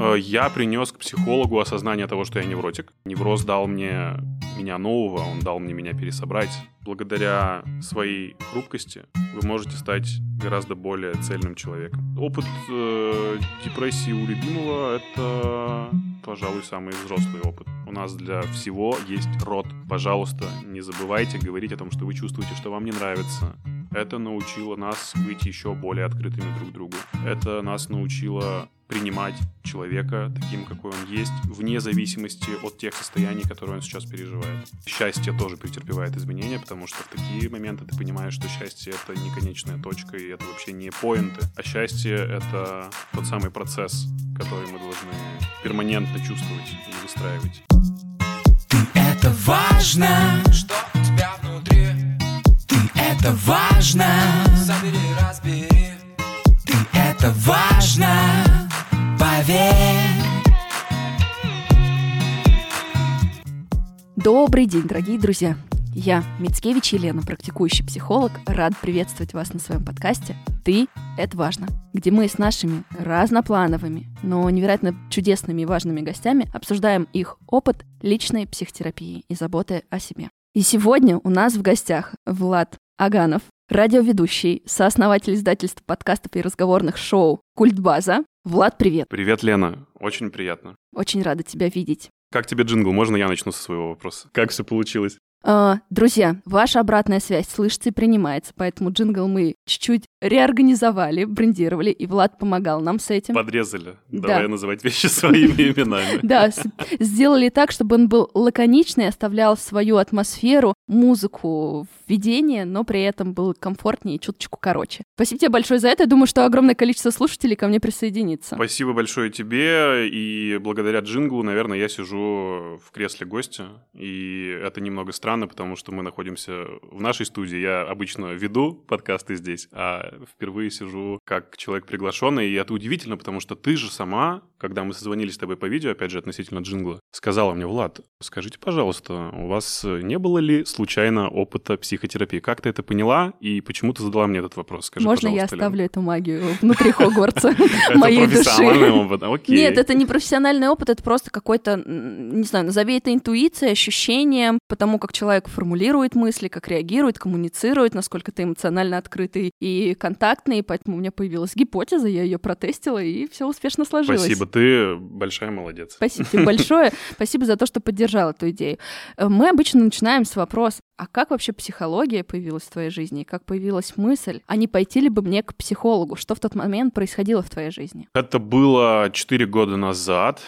Э, я принес к психологу осознание того, что я невротик. Невроз дал мне меня нового, он дал мне меня пересобрать. Благодаря своей хрупкости вы можете стать гораздо более цельным человеком. Опыт э, депрессии у любимого — это, пожалуй, самый взрослый опыт. У нас для всего есть рот. Пожалуйста, не забывайте говорить о том, что вы чувствуете, что вам не нравится. Это научило нас быть еще более открытыми друг другу. Это нас научило принимать человека таким, какой он есть, вне зависимости от тех состояний, которые он сейчас переживает. Счастье тоже претерпевает изменения, потому что в такие моменты ты понимаешь, что счастье — это не конечная точка, и это вообще не поинты, а счастье — это тот самый процесс, который мы должны перманентно чувствовать и выстраивать. Ты это важно, что у тебя внутри. Ты это важно, собери, разбери. Ты это важно поверь. Добрый день, дорогие друзья! Я, Мицкевич Елена, практикующий психолог, рад приветствовать вас на своем подкасте «Ты – это важно», где мы с нашими разноплановыми, но невероятно чудесными и важными гостями обсуждаем их опыт личной психотерапии и заботы о себе. И сегодня у нас в гостях Влад Аганов, радиоведущий, сооснователь издательства подкастов и разговорных шоу «Культбаза». Влад, привет. Привет, Лена. Очень приятно. Очень рада тебя видеть. Как тебе джингл? Можно я начну со своего вопроса? Как все получилось? А, друзья, ваша обратная связь слышится и принимается, поэтому джингл мы чуть-чуть реорганизовали, брендировали, и Влад помогал нам с этим. Подрезали. Да. Давай называть вещи своими именами. Да, сделали так, чтобы он был лаконичный, оставлял свою атмосферу, музыку, введение, но при этом был комфортнее и чуточку короче. Спасибо тебе большое за это. Я думаю, что огромное количество слушателей ко мне присоединится. Спасибо большое тебе, и благодаря джинглу, наверное, я сижу в кресле гостя, и это немного странно странно, потому что мы находимся в нашей студии. Я обычно веду подкасты здесь, а впервые сижу как человек приглашенный. И это удивительно, потому что ты же сама, когда мы созвонились с тобой по видео, опять же, относительно джингла, сказала мне, Влад, скажите, пожалуйста, у вас не было ли случайно опыта психотерапии? Как ты это поняла и почему ты задала мне этот вопрос? Скажи, Можно я оставлю Лена? эту магию внутри Хогвартса моей души? Нет, это не профессиональный опыт, это просто какой-то, не знаю, назови это интуицией, ощущением, потому как человек формулирует мысли, как реагирует, коммуницирует, насколько ты эмоционально открытый и контактный, поэтому у меня появилась гипотеза, я ее протестила, и все успешно сложилось. Спасибо, ты большая молодец. Спасибо тебе большое, спасибо за то, что поддержал эту идею. Э, мы обычно начинаем с вопроса, а как вообще психология появилась в твоей жизни? Как появилась мысль, а не пойти ли бы мне к психологу? Что в тот момент происходило в твоей жизни? Это было 4 года назад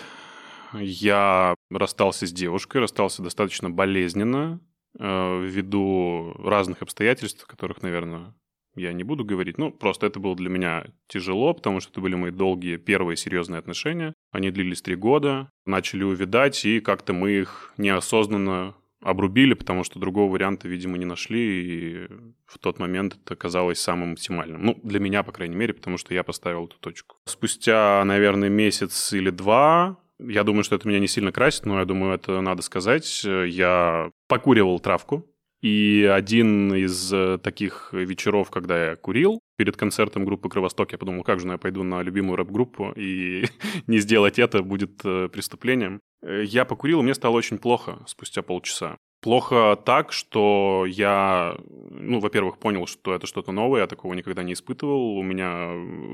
я расстался с девушкой, расстался достаточно болезненно, э, ввиду разных обстоятельств, которых, наверное, я не буду говорить. Ну, просто это было для меня тяжело, потому что это были мои долгие первые серьезные отношения. Они длились три года, начали увидать, и как-то мы их неосознанно обрубили, потому что другого варианта, видимо, не нашли, и в тот момент это казалось самым оптимальным. Ну, для меня, по крайней мере, потому что я поставил эту точку. Спустя, наверное, месяц или два я думаю, что это меня не сильно красит, но я думаю, это надо сказать. Я покуривал травку, и один из э, таких вечеров, когда я курил, перед концертом группы «Кровосток», я подумал, как же ну, я пойду на любимую рэп-группу, и не сделать это будет э, преступлением. Э, я покурил, и мне стало очень плохо спустя полчаса. Плохо так, что я, ну, во-первых, понял, что это что-то новое, я такого никогда не испытывал, у меня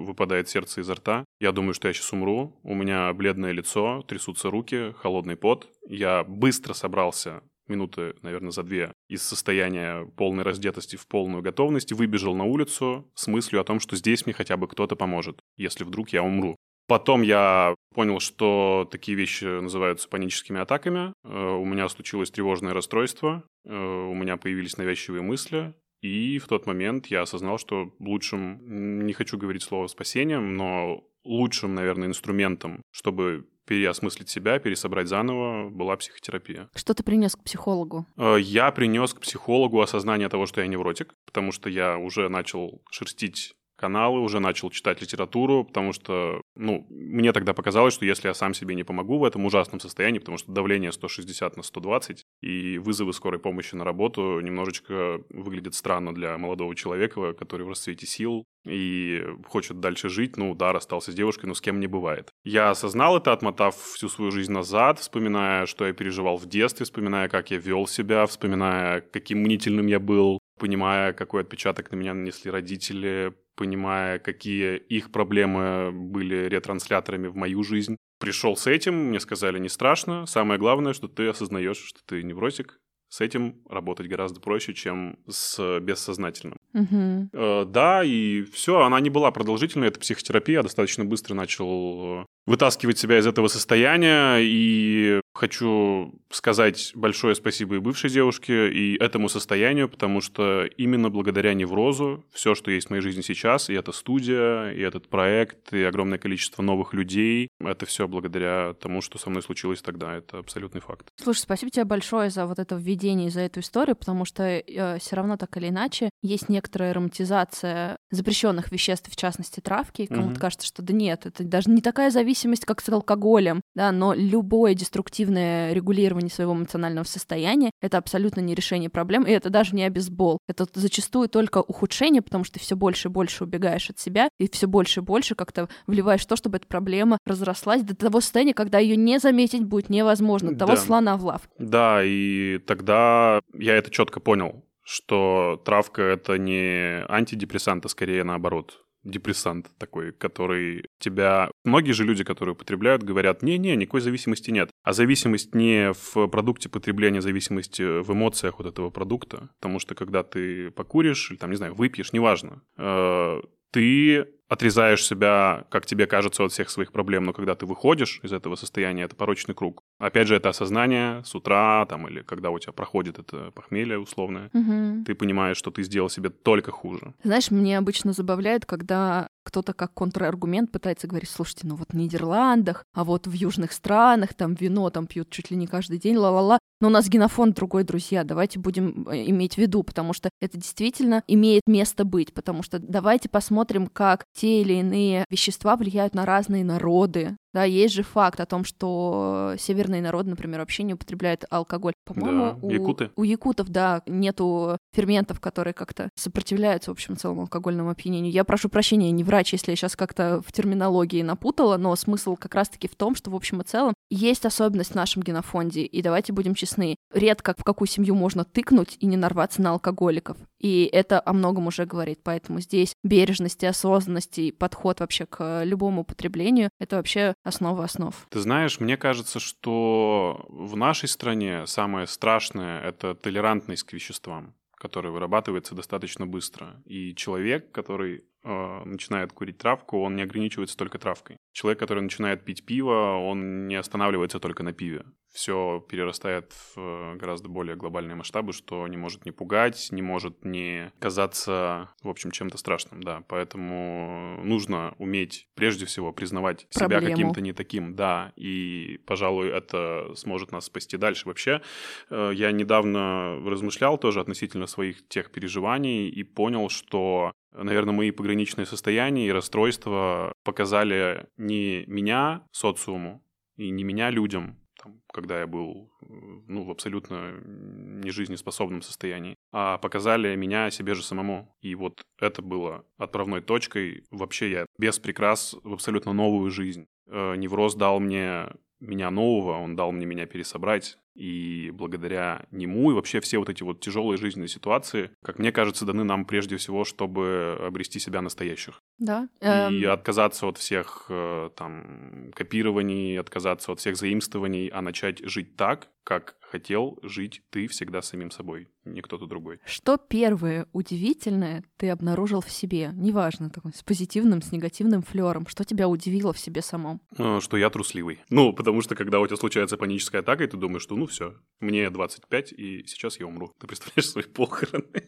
выпадает сердце изо рта, я думаю, что я сейчас умру, у меня бледное лицо, трясутся руки, холодный пот, я быстро собрался минуты, наверное, за две из состояния полной раздетости в полную готовность, выбежал на улицу с мыслью о том, что здесь мне хотя бы кто-то поможет, если вдруг я умру. Потом я понял, что такие вещи называются паническими атаками. Э, у меня случилось тревожное расстройство, э, у меня появились навязчивые мысли, и в тот момент я осознал, что лучшим, не хочу говорить слово спасением, но лучшим, наверное, инструментом, чтобы переосмыслить себя, пересобрать заново, была психотерапия. Что ты принес к психологу? Э, я принес к психологу осознание того, что я невротик, потому что я уже начал шерстить каналы, уже начал читать литературу, потому что, ну, мне тогда показалось, что если я сам себе не помогу в этом ужасном состоянии, потому что давление 160 на 120 и вызовы скорой помощи на работу немножечко выглядят странно для молодого человека, который в расцвете сил и хочет дальше жить, ну да, расстался с девушкой, но с кем не бывает. Я осознал это, отмотав всю свою жизнь назад, вспоминая, что я переживал в детстве, вспоминая, как я вел себя, вспоминая, каким мнительным я был, понимая, какой отпечаток на меня нанесли родители, понимая, какие их проблемы были ретрансляторами в мою жизнь. Пришел с этим, мне сказали, не страшно. Самое главное, что ты осознаешь, что ты невротик. С этим работать гораздо проще, чем с бессознательным. Мгм. Э, да, и все, она не была продолжительной, это психотерапия, я достаточно быстро начал э, вытаскивать себя из этого состояния, и хочу сказать большое спасибо и бывшей девушке, и этому состоянию, потому что именно благодаря неврозу все, что есть в моей жизни сейчас, и эта студия, и этот проект, и огромное количество новых людей, это все благодаря тому, что со мной случилось тогда, это абсолютный факт. Слушай, спасибо тебе большое за вот это введение, за эту историю, потому что все равно так или иначе есть некоторая романтизация запрещенных веществ, в частности травки. Кому-то Мгм. кажется, что да нет, это даже не такая зависимость, как с алкоголем, да, но любое деструктивное регулирование своего эмоционального состояния — это абсолютно не решение проблем, и это даже не обезбол. Это зачастую только ухудшение, потому что ты все больше и больше убегаешь от себя, и все больше и больше как-то вливаешь в то, чтобы эта проблема разрослась до того состояния, когда ее не заметить будет невозможно, того Да. слона в лавке. Да, и тогда я это четко понял, что травка это не антидепрессант, а скорее наоборот депрессант такой, который тебя... Многие же люди, которые употребляют, говорят, не-не, никакой зависимости нет. А зависимость не в продукте потребления, зависимость в эмоциях от этого продукта. Потому что когда ты покуришь или там, не знаю, выпьешь, неважно, э, ты отрезаешь себя, как тебе кажется, от всех своих проблем, но когда ты выходишь из этого состояния, это порочный круг. Опять же, это осознание с утра, там, или когда у тебя проходит это похмелье условное, Мгм. ты понимаешь, что ты сделал себе только хуже. Знаешь, мне обычно забавляет, когда кто-то как контраргумент пытается говорить, слушайте, ну вот в Нидерландах, а вот в южных странах там вино там пьют чуть ли не каждый день, ла-ла-ла. Но у нас генофонд другой, друзья, давайте будем э, иметь в виду, потому что это действительно имеет место быть, потому что давайте посмотрим, как те или иные вещества влияют на разные народы. Да, есть же факт о том, что северные народы, например, вообще не употребляют алкоголь. По-моему, Да, у, якуты. у якутов, да, нету ферментов, которые как-то сопротивляются, в общем, целому алкогольному опьянению. Я прошу прощения, я не врач, если я сейчас как-то в терминологии напутала, но смысл как раз-таки в том, что, в общем и целом, есть особенность в нашем генофонде, и давайте будем честны, редко в какую семью можно тыкнуть и не нарваться на алкоголиков. И это о многом уже говорит, поэтому здесь бережность и осознанность и подход вообще к любому употреблению — это вообще основа основ. Ты знаешь, мне кажется, что в нашей стране самое страшное — это толерантность к веществам, которая вырабатывается достаточно быстро. И человек, который э, начинает курить травку, он не ограничивается только травкой. Человек, который начинает пить пиво, он не останавливается только на пиве. Все перерастает в гораздо более глобальные масштабы, что не может не пугать, не может не казаться, в общем, чем-то страшным, да. Поэтому нужно уметь прежде всего признавать себя Проблему. каким-то не таким, да. И, пожалуй, это сможет нас спасти дальше. Вообще, э, я недавно размышлял тоже относительно своих тех переживаний и понял, что Наверное, мои пограничные состояния и расстройства показали не меня социуму и не меня людям, там, когда я был э, ну, в абсолютно нежизнеспособном состоянии, а показали меня себе же самому. И вот это было отправной точкой. Вообще я без прикрас в абсолютно новую жизнь. Э, Невроз дал мне меня нового, он дал мне меня пересобрать. И благодаря нему и вообще все вот эти вот тяжелые жизненные ситуации, как мне кажется, даны нам прежде всего, чтобы обрести себя настоящих. Да. И Эм, отказаться от всех э, там копирований, отказаться от всех заимствований, а начать жить так, как хотел жить ты всегда самим собой, не кто-то другой. Что первое удивительное ты обнаружил в себе? Неважно, такой, с позитивным, с негативным флером. Что тебя удивило в себе самом? Э, Что я трусливый. Ну, потому что когда у тебя случается паническая атака, и ты думаешь, что ну все, мне 25, и сейчас я умру. Ты представляешь свои похороны?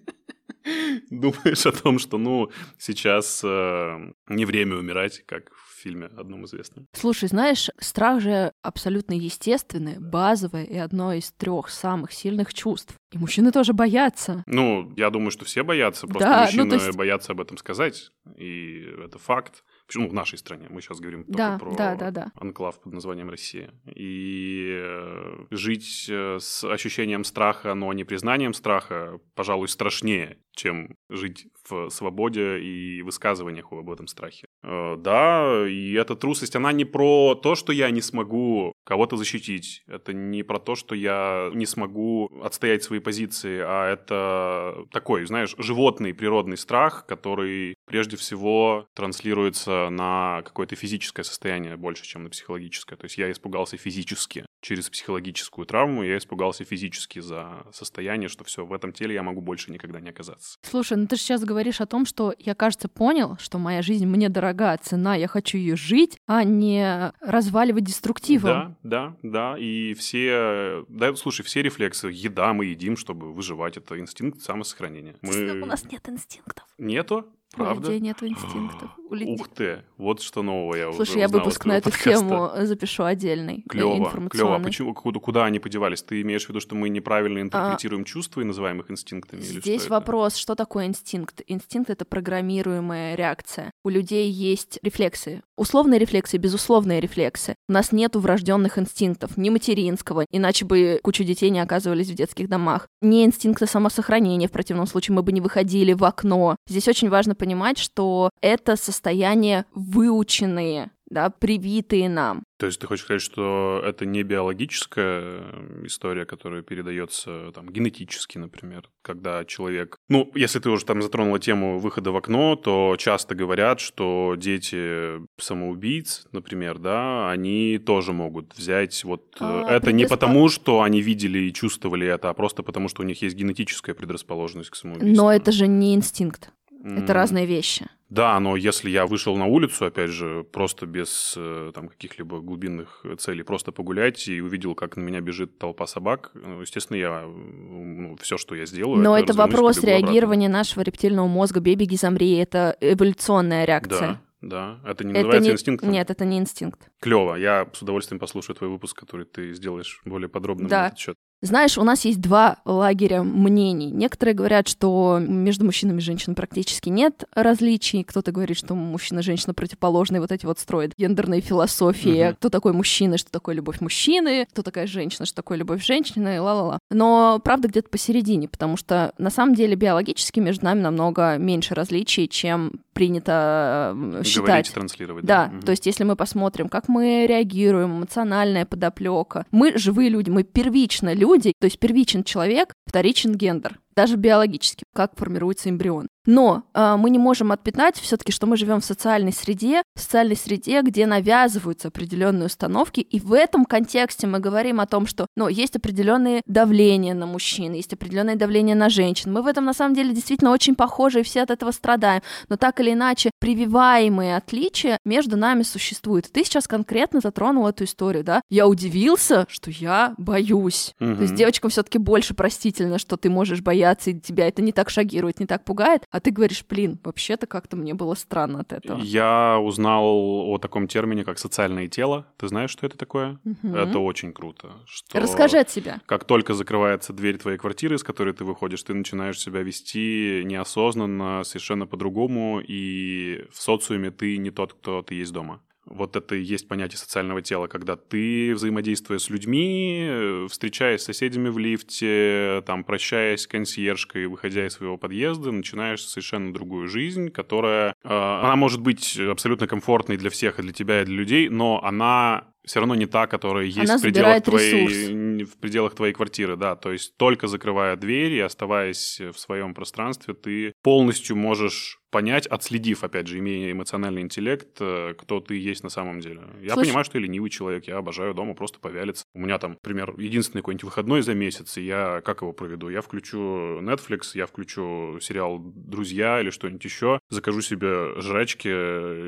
Думаешь о том, что, ну, сейчас э, не время умирать, как в фильме одном известном. Слушай, знаешь, страх же абсолютно естественное, базовое и одно из трех самых сильных чувств. И мужчины тоже боятся. Ну, я думаю, что все боятся, просто Да, ну, мужчины то есть- боятся об этом сказать, и это факт. Почему в нашей стране? Мы сейчас говорим только Да, про да, да, да. анклав под названием Россия. И э, жить э, с ощущением страха, но не признанием страха, пожалуй, страшнее, чем жить в свободе и высказываниях об этом страхе. Э, Да, и эта трусость, она не про то, что я не смогу кого-то защитить. Это не про то, что я не смогу отстоять свои позиции, а это такой, знаешь, животный природный страх, который прежде всего транслируется на какое-то физическое состояние больше, чем на психологическое. То есть я испугался физически через психологическую травму, я испугался физически за состояние, что все, в этом теле я могу больше никогда не оказаться. Слушай, ну ты же сейчас говоришь о том, что я, кажется, понял, что моя жизнь мне дорога, цена, я хочу ее жить, а не разваливать деструктивом. Да, да, да. И все, да, слушай, все рефлексы, еда мы едим, чтобы выживать, это инстинкт самосохранения. У Мы... нас нет инстинктов. Нету? Правда? У людей нет инстинктов. У людей- Ух ты, вот что нового я Слушай, я выпуск на эту подкаста. тему запишу отдельный. э, Клево, клево. информационный. Почему, куда, куда они подевались? Ты имеешь в виду, что мы неправильно интерпретируем чувства и называем их инстинктами? или А, Здесь что это? вопрос, что такое инстинкт? Инстинкт — это программируемая реакция. У людей есть рефлексы. Условные рефлексы, безусловные рефлексы. У нас нету врожденных инстинктов, ни материнского, иначе бы куча детей не оказывались в детских домах. Не инстинкта самосохранения, в противном случае мы бы не выходили в окно. Здесь очень важно понимать, что это состояния выученные, да, привитые нам. То есть ты хочешь сказать, что это не биологическая э, история, которая передается там генетически, например, когда человек... Ну, если ты уже там затронула тему выхода в окно, то часто говорят, что дети самоубийц, например, да, они тоже могут взять вот... э, А, это не потому, что они видели и чувствовали это, а просто потому, что у них есть генетическая предрасположенность к самоубийству. Но это же не инстинкт. Это разные вещи. Да, но если я вышел на улицу, опять же, просто без э, там каких-либо глубинных целей, просто погулять и увидел, как на меня бежит толпа собак, ну, естественно, я ну, все, что я сделаю, Но это, вопрос побегу обратно. реагирования нашего рептильного мозга. Бей, беги, замри. Это эволюционная реакция. Да, да. Это не Это называется не- инстинктом. Нет, это не инстинкт. Клево. Я с удовольствием послушаю твой выпуск, который ты сделаешь более подробным Да. на этот счет. Знаешь, у нас есть два лагеря мнений. Некоторые говорят, что между мужчинами и женщинами практически нет различий. Кто-то говорит, что мужчина и женщина противоположные, вот эти вот строят гендерные философии. Мгм. Кто такой мужчина, что такое любовь мужчины, кто такая женщина, что такое любовь женщины, и ла-ла-ла. Но правда где-то посередине, потому что на самом деле биологически между нами намного меньше различий, чем принято считать. Говорить, транслировать. Да, Мгм. то есть если мы посмотрим, как мы реагируем, эмоциональная подоплека, мы живые люди, мы первично люди, то есть первичен человек, вторичен гендер, даже биологически, как формируется эмбрион. Но а, мы не можем отпятнать все-таки, что мы живем в социальной среде, в социальной среде, где навязываются определенные установки, и в этом контексте мы говорим о том, что ну, есть определенные давления на мужчин, есть определенное давление на женщин. Мы в этом на самом деле действительно очень похожи, и все от этого страдаем. Но так или иначе, прививаемые отличия между нами существуют. Ты сейчас конкретно затронул эту историю, да? Я удивился, что я боюсь. То есть девочкам все-таки больше простительно, что ты можешь бояться, и тебя это не так шагирует, не так пугает. А ты говоришь, блин, вообще-то как-то мне было странно от этого. Я узнал о таком термине, как социальное тело. Ты знаешь, что это такое? Мгм. Это очень круто. Что... Расскажи от себя. Как только закрывается дверь твоей квартиры, из которой ты выходишь, ты начинаешь себя вести неосознанно, совершенно по-другому, и в социуме ты не тот, кто ты есть дома. Вот это и есть понятие социального тела, когда ты, взаимодействуя с людьми, э, встречаясь с соседями в лифте, там, прощаясь с консьержкой, выходя из своего подъезда, начинаешь совершенно другую жизнь, которая, э, она может быть абсолютно комфортной для всех, и для тебя, и для людей, но она все равно не та, которая есть Она в пределах, ресурс. твоей, в пределах твоей квартиры, да. То есть только закрывая дверь и оставаясь в своем пространстве, ты полностью можешь понять, отследив, опять же, имея эмоциональный интеллект, э, кто ты есть на самом деле. Я Слушай- понимаю, что я ленивый человек, я обожаю дома просто повялиться. У меня там, например, единственный какой-нибудь выходной за месяц, и я как его проведу? Я включу Netflix, я включу сериал «Друзья» или что-нибудь еще, закажу себе жрачки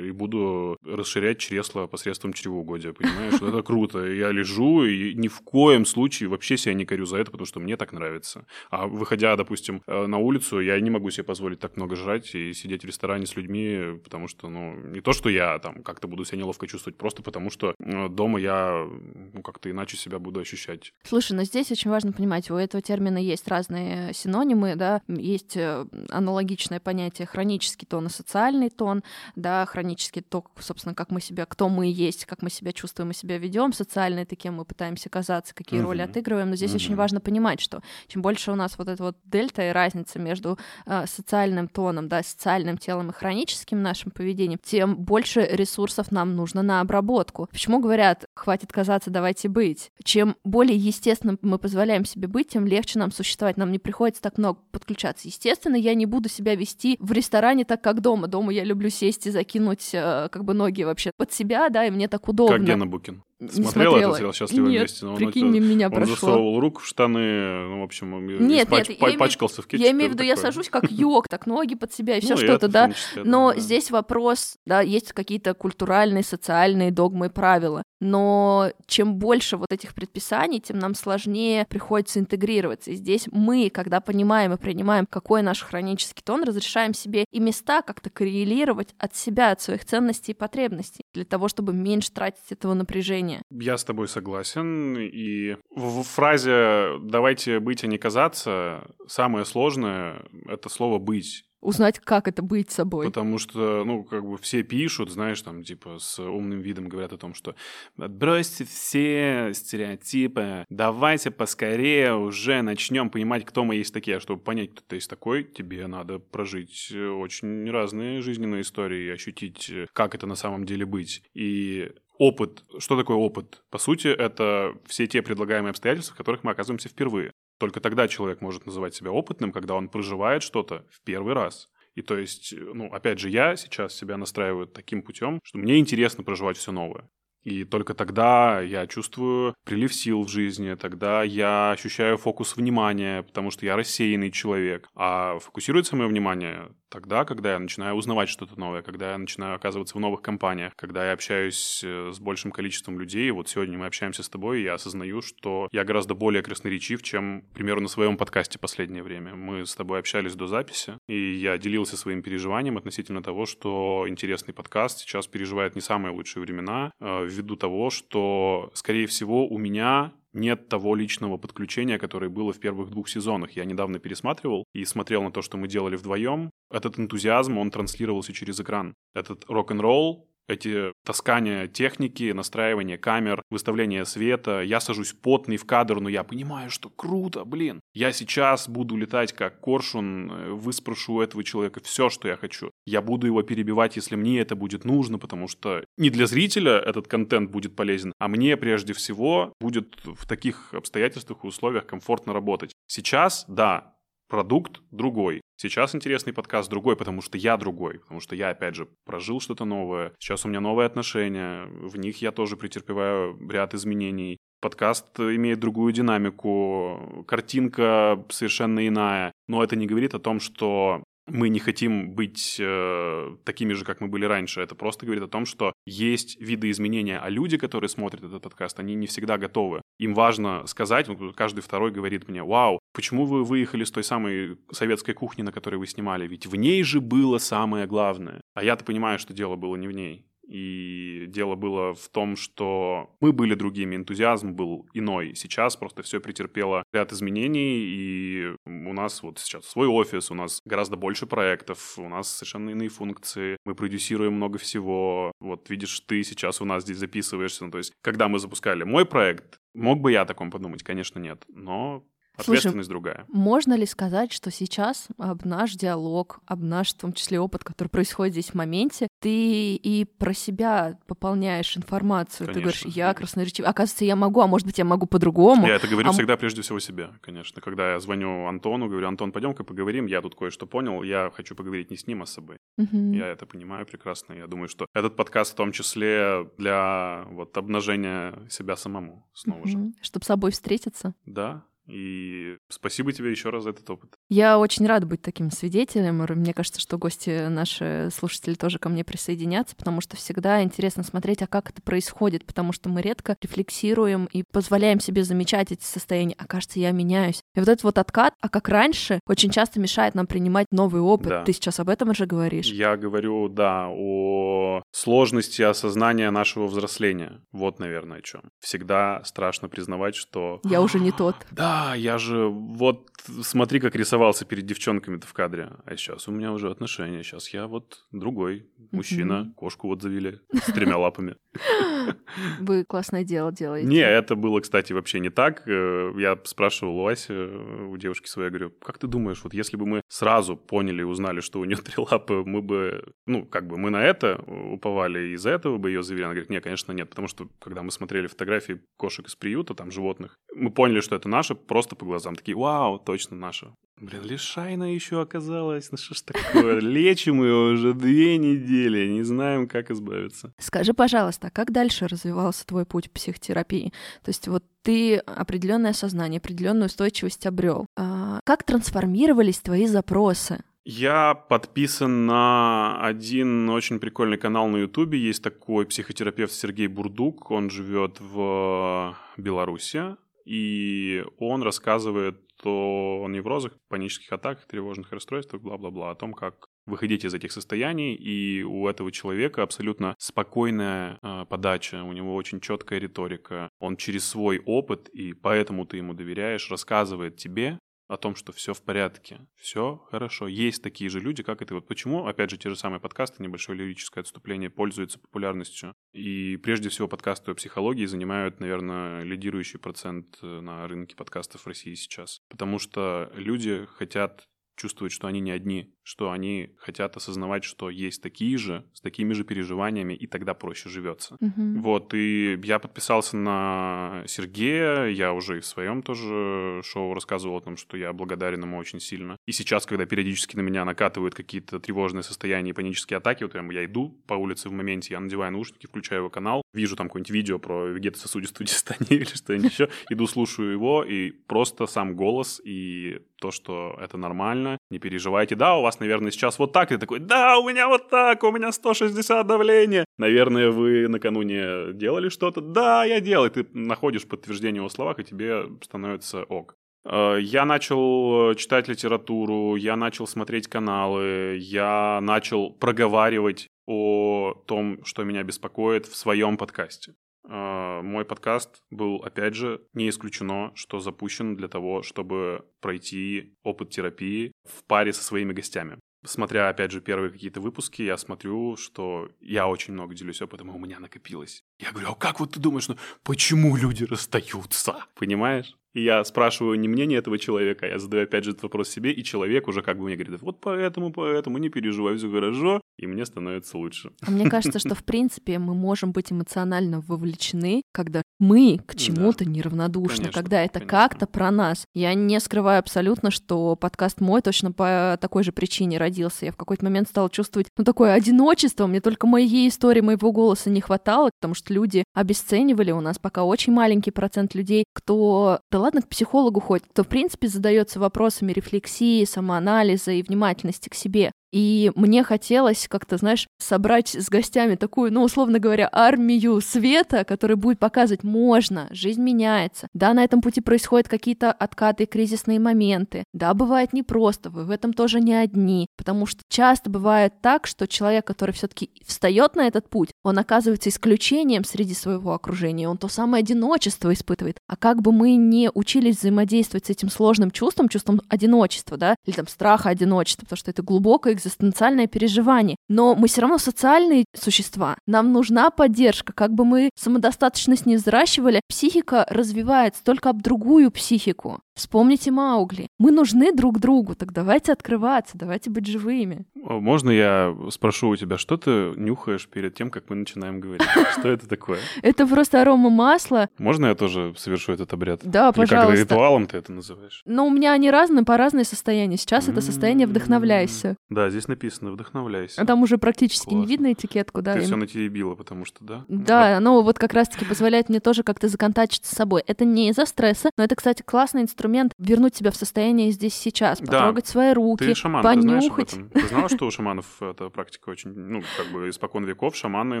и буду расширять чресло посредством чревоугодия, понимаешь? Это круто. Я лежу и ни в коем случае вообще себя не корю за это, потому что мне так нравится. А выходя, допустим, э, на улицу, я не могу себе позволить так много жрать и сидеть сидеть в ресторане с людьми, потому что, ну, не то, что я там как-то буду себя неловко чувствовать, просто потому что э, дома я ну, как-то иначе себя буду ощущать. Слушай, но здесь очень важно понимать, у этого термина есть разные синонимы, да, есть э, аналогичное понятие хронический тон и социальный тон, да, хронический то, собственно, как мы себя, кто мы есть, как мы себя чувствуем и себя ведем, социальный, это кем мы пытаемся казаться, какие uh-huh. роли отыгрываем, но здесь uh-huh. очень важно понимать, что чем больше у нас вот эта вот дельта и разница между э, социальным тоном, да, социальным телом и хроническим нашим поведением, тем больше ресурсов нам нужно на обработку. Почему говорят, хватит казаться, давайте быть? Чем более естественно мы позволяем себе быть, тем легче нам существовать. Нам не приходится так много подключаться. Естественно, я не буду себя вести в ресторане так, как дома. Дома я люблю сесть и закинуть э, как бы ноги вообще под себя, да, и мне так удобно. Как Гена Букин. Смотрела, смотрела. этот сериал «Счастливы Нет, вместе»? Но прикинь, он, мимо меня он прошло. засовывал руку в штаны, ну, в общем, Нет, испач- нет, я пачкался в кетчупе. Я имею в виду, я сажусь как йог, так ноги под себя и все Ну, что-то, это да. числе, Но да. здесь вопрос, да, есть какие-то культуральные, социальные догмы и правила. Но чем больше вот этих предписаний, тем нам сложнее приходится интегрироваться. И здесь мы, когда понимаем и принимаем, какой наш хронический тон, разрешаем себе и места как-то коррелировать от себя, от своих ценностей и потребностей, для того, чтобы меньше тратить этого напряжения. Я с тобой согласен. И в фразе «давайте быть, а не казаться» самое сложное — это слово «быть». Узнать, как это быть собой. Потому что, ну, как бы все пишут, знаешь, там, типа, с умным видом говорят о том, что отбросьте все стереотипы, давайте поскорее уже начнем понимать, кто мы есть такие. А чтобы понять, кто ты есть такой, тебе надо прожить очень разные жизненные истории ощутить, как это на самом деле быть. И опыт, что такое опыт? По сути, это все те предлагаемые обстоятельства, в которых мы оказываемся впервые. Только тогда человек может называть себя опытным, когда он проживает что-то в первый раз. И то есть, ну, опять же, я сейчас себя настраиваю таким путем, что мне интересно проживать все новое. И только тогда я чувствую прилив сил в жизни, тогда я ощущаю фокус внимания, потому что я рассеянный человек. А фокусируется мое внимание тогда, когда я начинаю узнавать что-то новое, когда я начинаю оказываться в новых компаниях, когда я общаюсь э, с большим количеством людей. Вот сегодня мы общаемся с тобой, и я осознаю, что я гораздо более красноречив, чем, к примеру, на своем подкасте последнее время. Мы с тобой общались до записи, и я делился своим переживанием относительно того, что интересный подкаст сейчас переживает не самые лучшие времена, э, ввиду того, что, скорее всего, у меня нет того личного подключения, которое было в первых двух сезонах. Я недавно пересматривал и смотрел на то, что мы делали вдвоем. Этот энтузиазм, он транслировался через экран. Этот рок-н-ролл, эти таскания техники, настраивание камер, выставление света. Я сажусь потный в кадр, но я понимаю, что круто, блин. Я сейчас буду летать как коршун, э, выспрошу у этого человека все, что я хочу. Я буду его перебивать, если мне это будет нужно, потому что не для зрителя этот контент будет полезен, а мне прежде всего будет в таких обстоятельствах и условиях комфортно работать. Сейчас, да, продукт другой. Сейчас интересный подкаст другой, потому что я другой, потому что я, опять же, прожил что-то новое. Сейчас у меня новые отношения, в них я тоже претерпеваю ряд изменений. Подкаст имеет другую динамику, картинка совершенно иная, но это не говорит о том, что мы не хотим быть э, такими же, как мы были раньше. Это просто говорит о том, что есть виды изменения, а люди, которые смотрят этот подкаст, они не всегда готовы. Им важно сказать, вот каждый второй говорит мне, вау, почему вы выехали с той самой советской кухни, на которой вы снимали? Ведь в ней же было самое главное. А я-то понимаю, что дело было не в ней. И дело было в том, что мы были другими, энтузиазм был иной. Сейчас просто все претерпело ряд изменений, и у нас вот сейчас свой офис, у нас гораздо больше проектов, у нас совершенно иные функции, мы продюсируем много всего. Вот видишь, ты сейчас у нас здесь записываешься. Ну, то есть, когда мы запускали мой проект, мог бы я о таком подумать? Конечно, нет. Но Слушай, ответственность другая. Можно ли сказать, что сейчас об наш диалог, об наш, в том числе, опыт, который происходит здесь в моменте, ты и про себя пополняешь информацию? Ты говоришь, Конечно. я красноречивый. Оказывается, я могу, а может быть, я могу по-другому. Я это говорю А всегда прежде всего себе, конечно. Когда я звоню Антону, говорю, Антон, пойдем-ка поговорим, я тут кое-что понял, я хочу поговорить не с ним, а с собой. Мгм. Я это понимаю прекрасно. Я думаю, что этот подкаст в том числе для вот обнажения себя самому снова же. Мгм. Чтобы с собой встретиться. Да, И спасибо тебе еще раз за этот опыт. Я очень рада быть таким свидетелем. Мне кажется, что гости, наши слушатели тоже ко мне присоединятся, потому что всегда интересно смотреть, а как это происходит, потому что мы редко рефлексируем и позволяем себе замечать эти состояния. А кажется, я меняюсь. И вот этот вот откат, а как раньше, очень часто мешает нам принимать новый опыт. Да. Ты сейчас об этом уже говоришь. Я говорю, да, о сложности осознания нашего взросления. Вот, наверное, о чем. Всегда страшно признавать, что... Я уже не тот. Да, я же вот смотри, как рисовался перед девчонками-то в кадре. А сейчас у меня уже отношения. Сейчас я вот другой мужчина. Кошку вот завели с тремя лапами. Вы классное дело делаете. Не, это было, кстати, вообще не так. Э, я спрашивал у Аси, э, у девушки своей, говорю, как ты думаешь, вот если бы мы сразу поняли и узнали, что у нее три лапы, мы бы, ну, как бы мы на это уповали, и из-за этого бы ее завели? Она говорит, нет, конечно, нет, потому что, когда мы смотрели фотографии кошек из приюта, там, животных, мы поняли, что это наше просто по глазам. Такие, вау, точно наше. Блин, лишайна еще оказалась. Ну что ж такое? Лечим ее уже две недели, не знаем, как избавиться. Скажи, пожалуйста, а как дальше развивался твой путь в психотерапии? То есть вот ты определенное сознание, определенную устойчивость обрел. А как трансформировались твои запросы? Я подписан на один очень прикольный канал на Ютубе. Есть такой психотерапевт Сергей Бурдук. Он живет в Беларуси. И он рассказывает о неврозах, панических атаках, тревожных расстройствах, бла-бла-бла, о том, как выходить из этих состояний, и у этого человека абсолютно спокойная э, подача, у него очень четкая риторика. Он через свой опыт, и поэтому ты ему доверяешь, рассказывает тебе, о том, что все в порядке, все хорошо. Есть такие же люди, как ты. Вот почему, опять же, те же самые подкасты, небольшое лирическое отступление, пользуются популярностью. И прежде всего подкасты о психологии занимают, наверное, лидирующий процент э, на рынке подкастов в России сейчас. Потому что люди хотят чувствовать, что они не одни, что они хотят осознавать, что есть такие же, с такими же переживаниями, и тогда проще живется. Uh-huh. Вот, и я подписался на Сергея, я уже и в своем тоже шоу рассказывал о том, что я благодарен ему очень сильно. И сейчас, когда периодически на меня накатывают какие-то тревожные состояния и панические атаки, вот я иду по улице в моменте, я надеваю наушники, включаю его канал, вижу там какое-нибудь видео про вегетососудистую дистонию или что-нибудь еще, иду слушаю его, и просто сам голос и то, что это нормально, не переживайте. Да, у вас, наверное, сейчас вот так. И такой, да, у меня вот так, у меня 160 давления. Наверное, вы накануне делали что-то. Да, я делал. И ты находишь подтверждение в словах, и тебе становится ок. Э, я начал читать литературу, я начал смотреть каналы, я начал проговаривать о том, что меня беспокоит в своем подкасте. А, мой подкаст был, опять же, не исключено, что запущен для того, чтобы пройти опыт терапии в паре со своими гостями. Смотря, опять же, первые какие-то выпуски, я смотрю, что я очень много делюсь опытом, и у меня накопилось. Я говорю, а как вот ты думаешь, ну почему люди расстаются? Понимаешь? И я спрашиваю не мнение этого человека, я задаю опять же этот вопрос себе, и человек уже как бы мне говорит, вот поэтому, поэтому, не переживай, все хорошо, и мне становится лучше. А мне кажется, что в принципе мы можем быть эмоционально вовлечены, когда мы к чему-то да. неравнодушны, конечно, когда это как-то про нас. Я не скрываю абсолютно, что подкаст мой точно по такой же причине родился. Я в какой-то момент стала чувствовать, ну, такое одиночество, мне только моей истории, моего голоса не хватало, потому что люди обесценивали у нас пока очень маленький процент людей, кто ладно к психологу ходит, кто, в принципе, задается вопросами рефлексии, самоанализа и внимательности к себе. И мне хотелось как-то, знаешь, собрать с гостями такую, ну, условно говоря, армию света, которая будет показывать, можно, жизнь меняется. Да, на этом пути происходят какие-то откаты, кризисные моменты. Да, бывает непросто, вы в этом тоже не одни. Потому что часто бывает так, что человек, который все-таки встает на этот путь, он оказывается исключением среди своего окружения, он то самое одиночество испытывает. А как бы мы не учились взаимодействовать с этим сложным чувством, чувством одиночества, да, или там страха одиночества, потому что это глубокое экзистенциальное переживание. Но мы все равно социальные существа. Нам нужна поддержка. Как бы мы самодостаточность не взращивали, психика развивается только об другую психику. Вспомните Маугли. Мы нужны друг другу, так давайте открываться, давайте быть живыми. Можно я спрошу у тебя, что ты нюхаешь перед тем, как мы начинаем говорить? Что это такое? Это просто арома масла. Можно я тоже совершу этот обряд? Да, пожалуйста. Или как ритуалом ты это называешь? Ну, у меня они разные, по разные состояния. Сейчас это состояние «вдохновляйся». Да, здесь написано «вдохновляйся». А там уже практически не видно этикетку, да? Ты все натеребила, потому что, да? Да, оно вот как раз-таки позволяет мне тоже как-то законтачиться с собой. Это не из-за стресса, но это, кстати, классный инструмент инструмент вернуть себя в состояние здесь сейчас, Да. потрогать свои руки, Ты шаман, ты знаешь об понюхать. этом? Ты знала, что у шаманов эта практика очень, ну, как бы испокон веков шаманы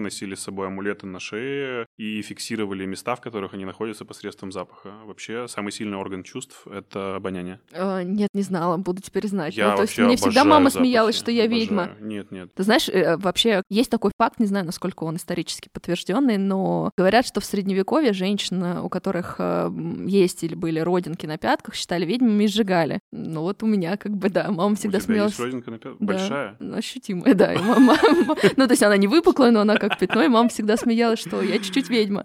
носили с собой амулеты на шее и фиксировали места, в которых они находятся посредством запаха. Вообще, самый сильный орган чувств — это обоняние. Э, нет, не знала, буду теперь знать. Я ну, то есть мне всегда мама запахи, смеялась, что я обожаю. ведьма. Нет, нет. Ты знаешь, э, вообще есть такой факт, не знаю, насколько он исторически подтвержденный, но говорят, что в средневековье женщин, у которых э, есть или были родинки на пятках, считали ведьмами и сжигали. Ну вот у меня как бы, да, мама всегда у тебя смеялась. есть родинка на пят- Да, Большая? ну, ощутимая, да. и мама- Ну, то есть она не выпуклая, но она как пятно, и мама всегда смеялась, что я чуть-чуть ведьма.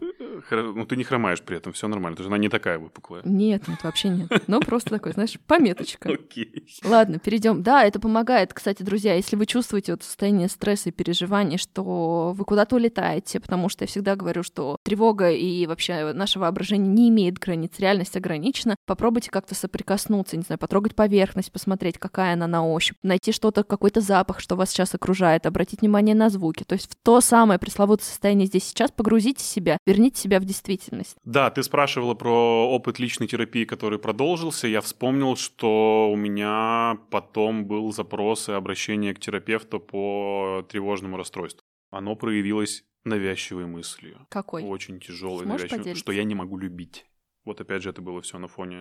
Ну, ты не хромаешь при этом, все нормально. Ты же она не такая выпуклая. Нет, нет, вообще нет. Ну, просто такой, знаешь, пометочка. Окей. Ладно, перейдем. Да, это помогает, кстати, друзья, если вы чувствуете вот состояние стресса и переживаний, что вы куда-то улетаете, потому что я всегда говорю, что тревога и вообще наше воображение не имеет границ, реальность ограничена. Попробуйте как-то соприкоснуться, не знаю, потрогать поверхность, посмотреть, какая она на ощупь, найти что-то, какой-то запах, что вас сейчас окружает, обратить внимание на звуки. То есть в то самое пресловутое состояние здесь сейчас погрузите себя, верните себя в действительность. Да, ты спрашивала про опыт личной терапии, который продолжился. Я вспомнил, что у меня потом был запрос и обращение к терапевту по тревожному расстройству. Оно проявилось навязчивой мыслью. Какой? Очень тяжелой, навязчивой, поделиться? что я не могу любить. Вот опять же, это было все на фоне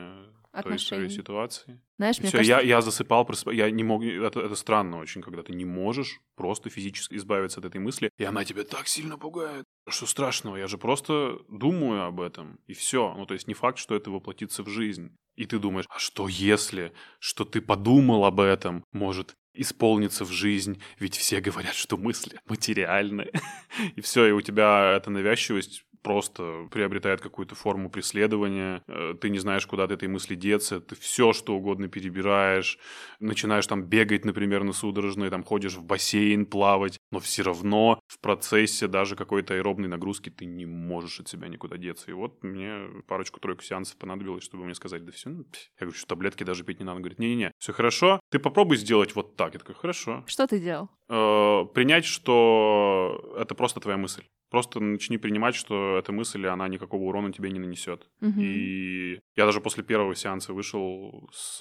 той своей Отношений. ситуации. Знаешь, мне Все, кажется, я, я засыпал, просыпал, я не мог, это, это странно очень, когда ты не можешь просто физически избавиться от этой мысли, и она тебя так сильно пугает. Что страшного, я же просто думаю об этом, и все. Ну, то есть не факт, что это воплотится в жизнь. И ты думаешь, а что если, что ты подумал об этом, может исполниться в жизнь, ведь все говорят, что мысли материальны. И все, и у тебя эта навязчивость просто приобретает какую-то форму преследования, э, ты не знаешь, куда от этой мысли деться, ты все что угодно перебираешь, начинаешь там бегать, например, на судорожные, там ходишь в бассейн плавать, но все равно в процессе даже какой-то аэробной нагрузки ты не можешь от себя никуда деться. И вот мне парочку-тройку сеансов понадобилось, чтобы мне сказать, да все, ну, пф». я говорю, что таблетки даже пить не надо. Он говорит, не-не-не, все хорошо, ты попробуй сделать вот так. Я такой, хорошо. что ты делал? Э, принять, что это просто твоя мысль. Просто начни принимать, что эта мысль, она никакого урона тебе не нанесет. Мгм. И я даже после первого сеанса вышел с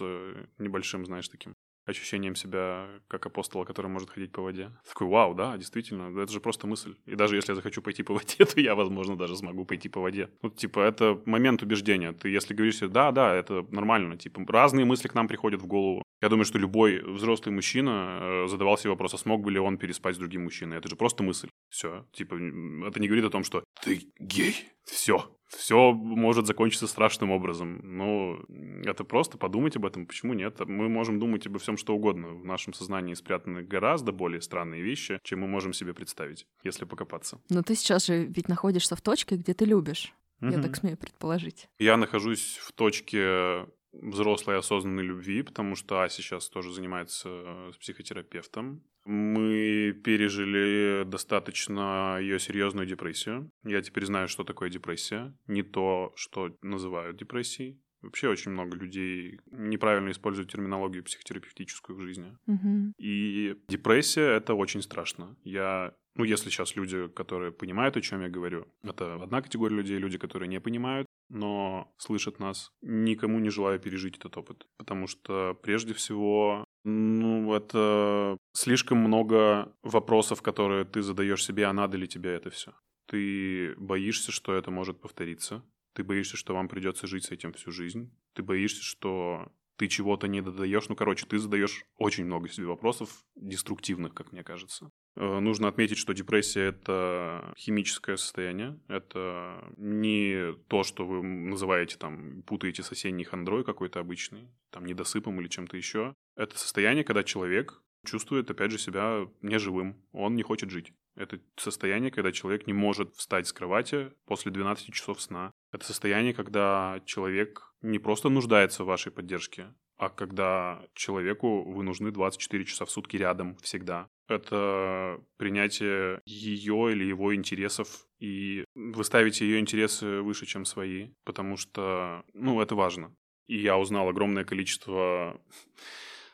небольшим, знаешь, таким ощущением себя как апостола, который может ходить по воде. Такой, вау, да, действительно, это же просто мысль. И даже если я захочу пойти по воде, то я, возможно, даже смогу пойти по воде. Ну, типа, это момент убеждения. Ты, если говоришь себе, да, да, это нормально, типа, разные мысли к нам приходят в голову. Я думаю, что любой взрослый мужчина э, задавал себе вопрос, а смог бы ли он переспать с другим мужчиной? Это же просто мысль. Все. Типа, это не говорит о том, что ты гей. Все. Все может закончиться страшным образом. Но это просто подумать об этом. Почему нет? Мы можем думать обо всем, что угодно. В нашем сознании спрятаны гораздо более странные вещи, чем мы можем себе представить, если покопаться. Но ты сейчас же ведь находишься в точке, где ты любишь. Я Мгм. так смею предположить. Я нахожусь в точке взрослой осознанной любви, потому что Ася сейчас тоже занимается э, с психотерапевтом. Мы пережили достаточно ее серьезную депрессию. Я теперь знаю, что такое депрессия. Не то, что называют депрессией. Вообще очень много людей неправильно используют терминологию психотерапевтическую в жизни. Мгм. И депрессия — это очень страшно. Я, ну, если сейчас люди, которые понимают, о чем я говорю, это одна категория людей, люди, которые не понимают, но слышат нас, никому не желаю пережить этот опыт. Потому что, прежде всего, ну, это слишком много вопросов, которые ты задаешь себе, а надо ли тебе это все. Ты боишься, что это может повториться. Ты боишься, что вам придется жить с этим всю жизнь. Ты боишься, что ты чего-то не додаешь. Ну, короче, ты задаешь очень много себе вопросов, деструктивных, как мне кажется. Э, Нужно отметить, что депрессия — это химическое состояние. Это не то, что вы называете, там, путаете с осенней хандрой какой-то обычный, там, недосыпом или чем-то еще. Это состояние, когда человек чувствует, опять же, себя неживым. Он не хочет жить. Это состояние, когда человек не может встать с кровати после 12 часов сна. Это состояние, когда человек не просто нуждается в вашей поддержке, а когда человеку вы нужны 24 часа в сутки рядом всегда. Это принятие ее или его интересов, и вы ставите ее интересы выше, чем свои, потому что, ну, это важно. И я узнал огромное количество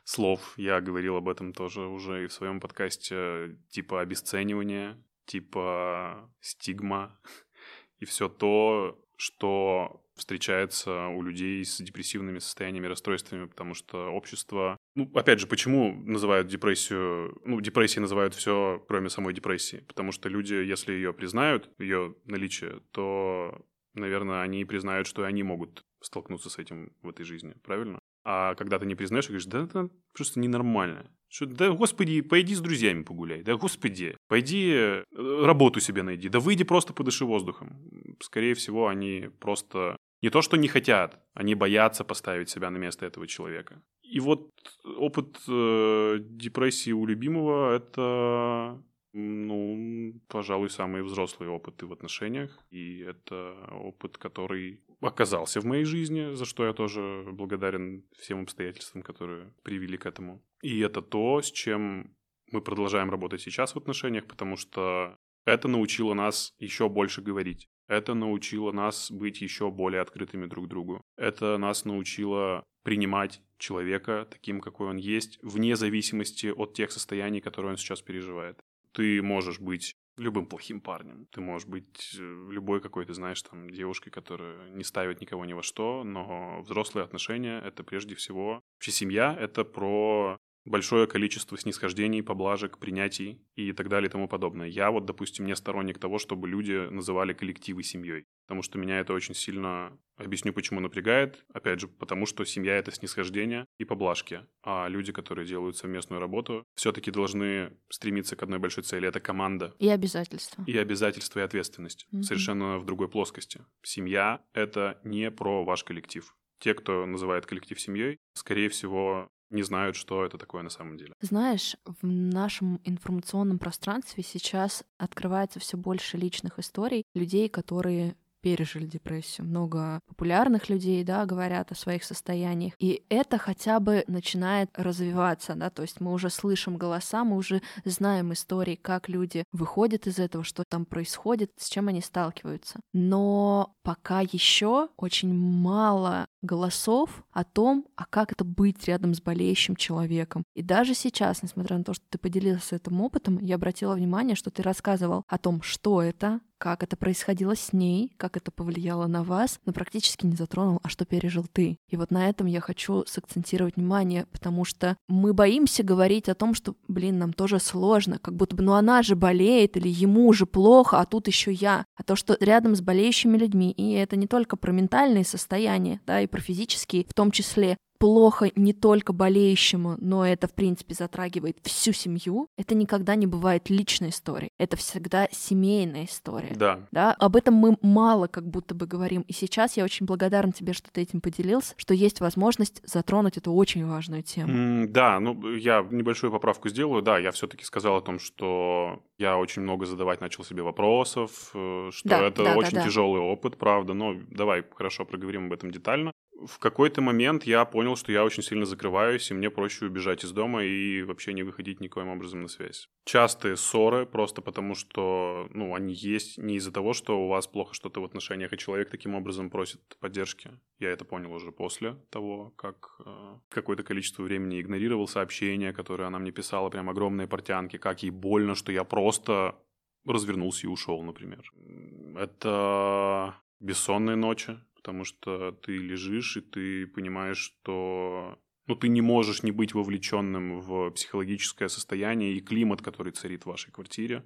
слов. Я говорил об этом тоже уже и в своем подкасте, типа обесценивание, типа стигма и все то, что встречается у людей с депрессивными состояниями, расстройствами, потому что общество... Ну, опять же, почему называют депрессию... Ну, депрессией называют все, кроме самой депрессии. Потому что люди, если ее признают, ее наличие, то, наверное, они признают, что они могут столкнуться с этим в этой жизни, правильно? А когда ты не признаешь, говоришь, да это просто ненормально. Что, да, господи, пойди с друзьями погуляй. Да, господи, пойди э, работу себе найди. Да выйди просто подыши воздухом. Скорее всего, они просто не то, что не хотят, они боятся поставить себя на место этого человека. И вот опыт э, депрессии у любимого – это ну, пожалуй, самые взрослые опыты в отношениях. И это опыт, который оказался в моей жизни, за что я тоже благодарен всем обстоятельствам, которые привели к этому. И это то, с чем мы продолжаем работать сейчас в отношениях, потому что это научило нас еще больше говорить. Это научило нас быть еще более открытыми друг другу. Это нас научило принимать человека таким, какой он есть, вне зависимости от тех состояний, которые он сейчас переживает ты можешь быть любым плохим парнем. Ты можешь быть э, любой какой-то, знаешь, там, девушкой, которая не ставит никого ни во что, но взрослые отношения — это прежде всего... Вообще семья — это про большое количество снисхождений, поблажек, принятий и так далее и тому подобное. Я вот, допустим, не сторонник того, чтобы люди называли коллективы семьей потому что меня это очень сильно, объясню, почему напрягает. Опять же, потому что семья — это снисхождение и поблажки, а люди, которые делают совместную работу, все-таки должны стремиться к одной большой цели — это команда. И обязательства. И обязательства, и ответственность. Mm-hmm. Совершенно в другой плоскости. Семья — это не про ваш коллектив. Те, кто называет коллектив семьей, скорее всего, не знают, что это такое на самом деле. Знаешь, в нашем информационном пространстве сейчас открывается все больше личных историй людей, которые пережили депрессию. Много популярных людей, да, говорят о своих состояниях. И это хотя бы начинает развиваться, да, то есть мы уже слышим голоса, мы уже знаем истории, как люди выходят из этого, что там происходит, с чем они сталкиваются. Но пока еще очень мало голосов о том, а как это быть рядом с болеющим человеком. И даже сейчас, несмотря на то, что ты поделился этим опытом, я обратила внимание, что ты рассказывал о том, что это, как это происходило с ней, как это повлияло на вас, но практически не затронул, а что пережил ты. И вот на этом я хочу сакцентировать внимание, потому что мы боимся говорить о том, что, блин, нам тоже сложно, как будто бы, ну она же болеет, или ему же плохо, а тут еще я. А то, что рядом с болеющими людьми, и это не только про ментальные состояния, да, и про физические в том числе, плохо не только болеющему, но это, в принципе, затрагивает всю семью, это никогда не бывает личной историей. Это всегда семейная история. Да. да. Об этом мы мало как будто бы говорим. И сейчас я очень благодарна тебе, что ты этим поделился, что есть возможность затронуть эту очень важную тему. Mm, да, ну я небольшую поправку сделаю. Да, я все-таки сказал о том, что я очень много задавать начал себе вопросов, э, что да, это да, очень да, да. тяжелый опыт, правда. Но давай хорошо проговорим об этом детально в какой-то момент я понял, что я очень сильно закрываюсь, и мне проще убежать из дома и вообще не выходить никоим образом на связь. Частые ссоры просто потому, что, ну, они есть не из-за того, что у вас плохо что-то в отношениях, и человек таким образом просит поддержки. Я это понял уже после того, как э, какое-то количество времени игнорировал сообщения, которые она мне писала, прям огромные портянки, как ей больно, что я просто развернулся и ушел, например. Это бессонные ночи, потому что ты лежишь, и ты понимаешь, что ну, ты не можешь не быть вовлеченным в психологическое состояние и климат, который царит в вашей квартире.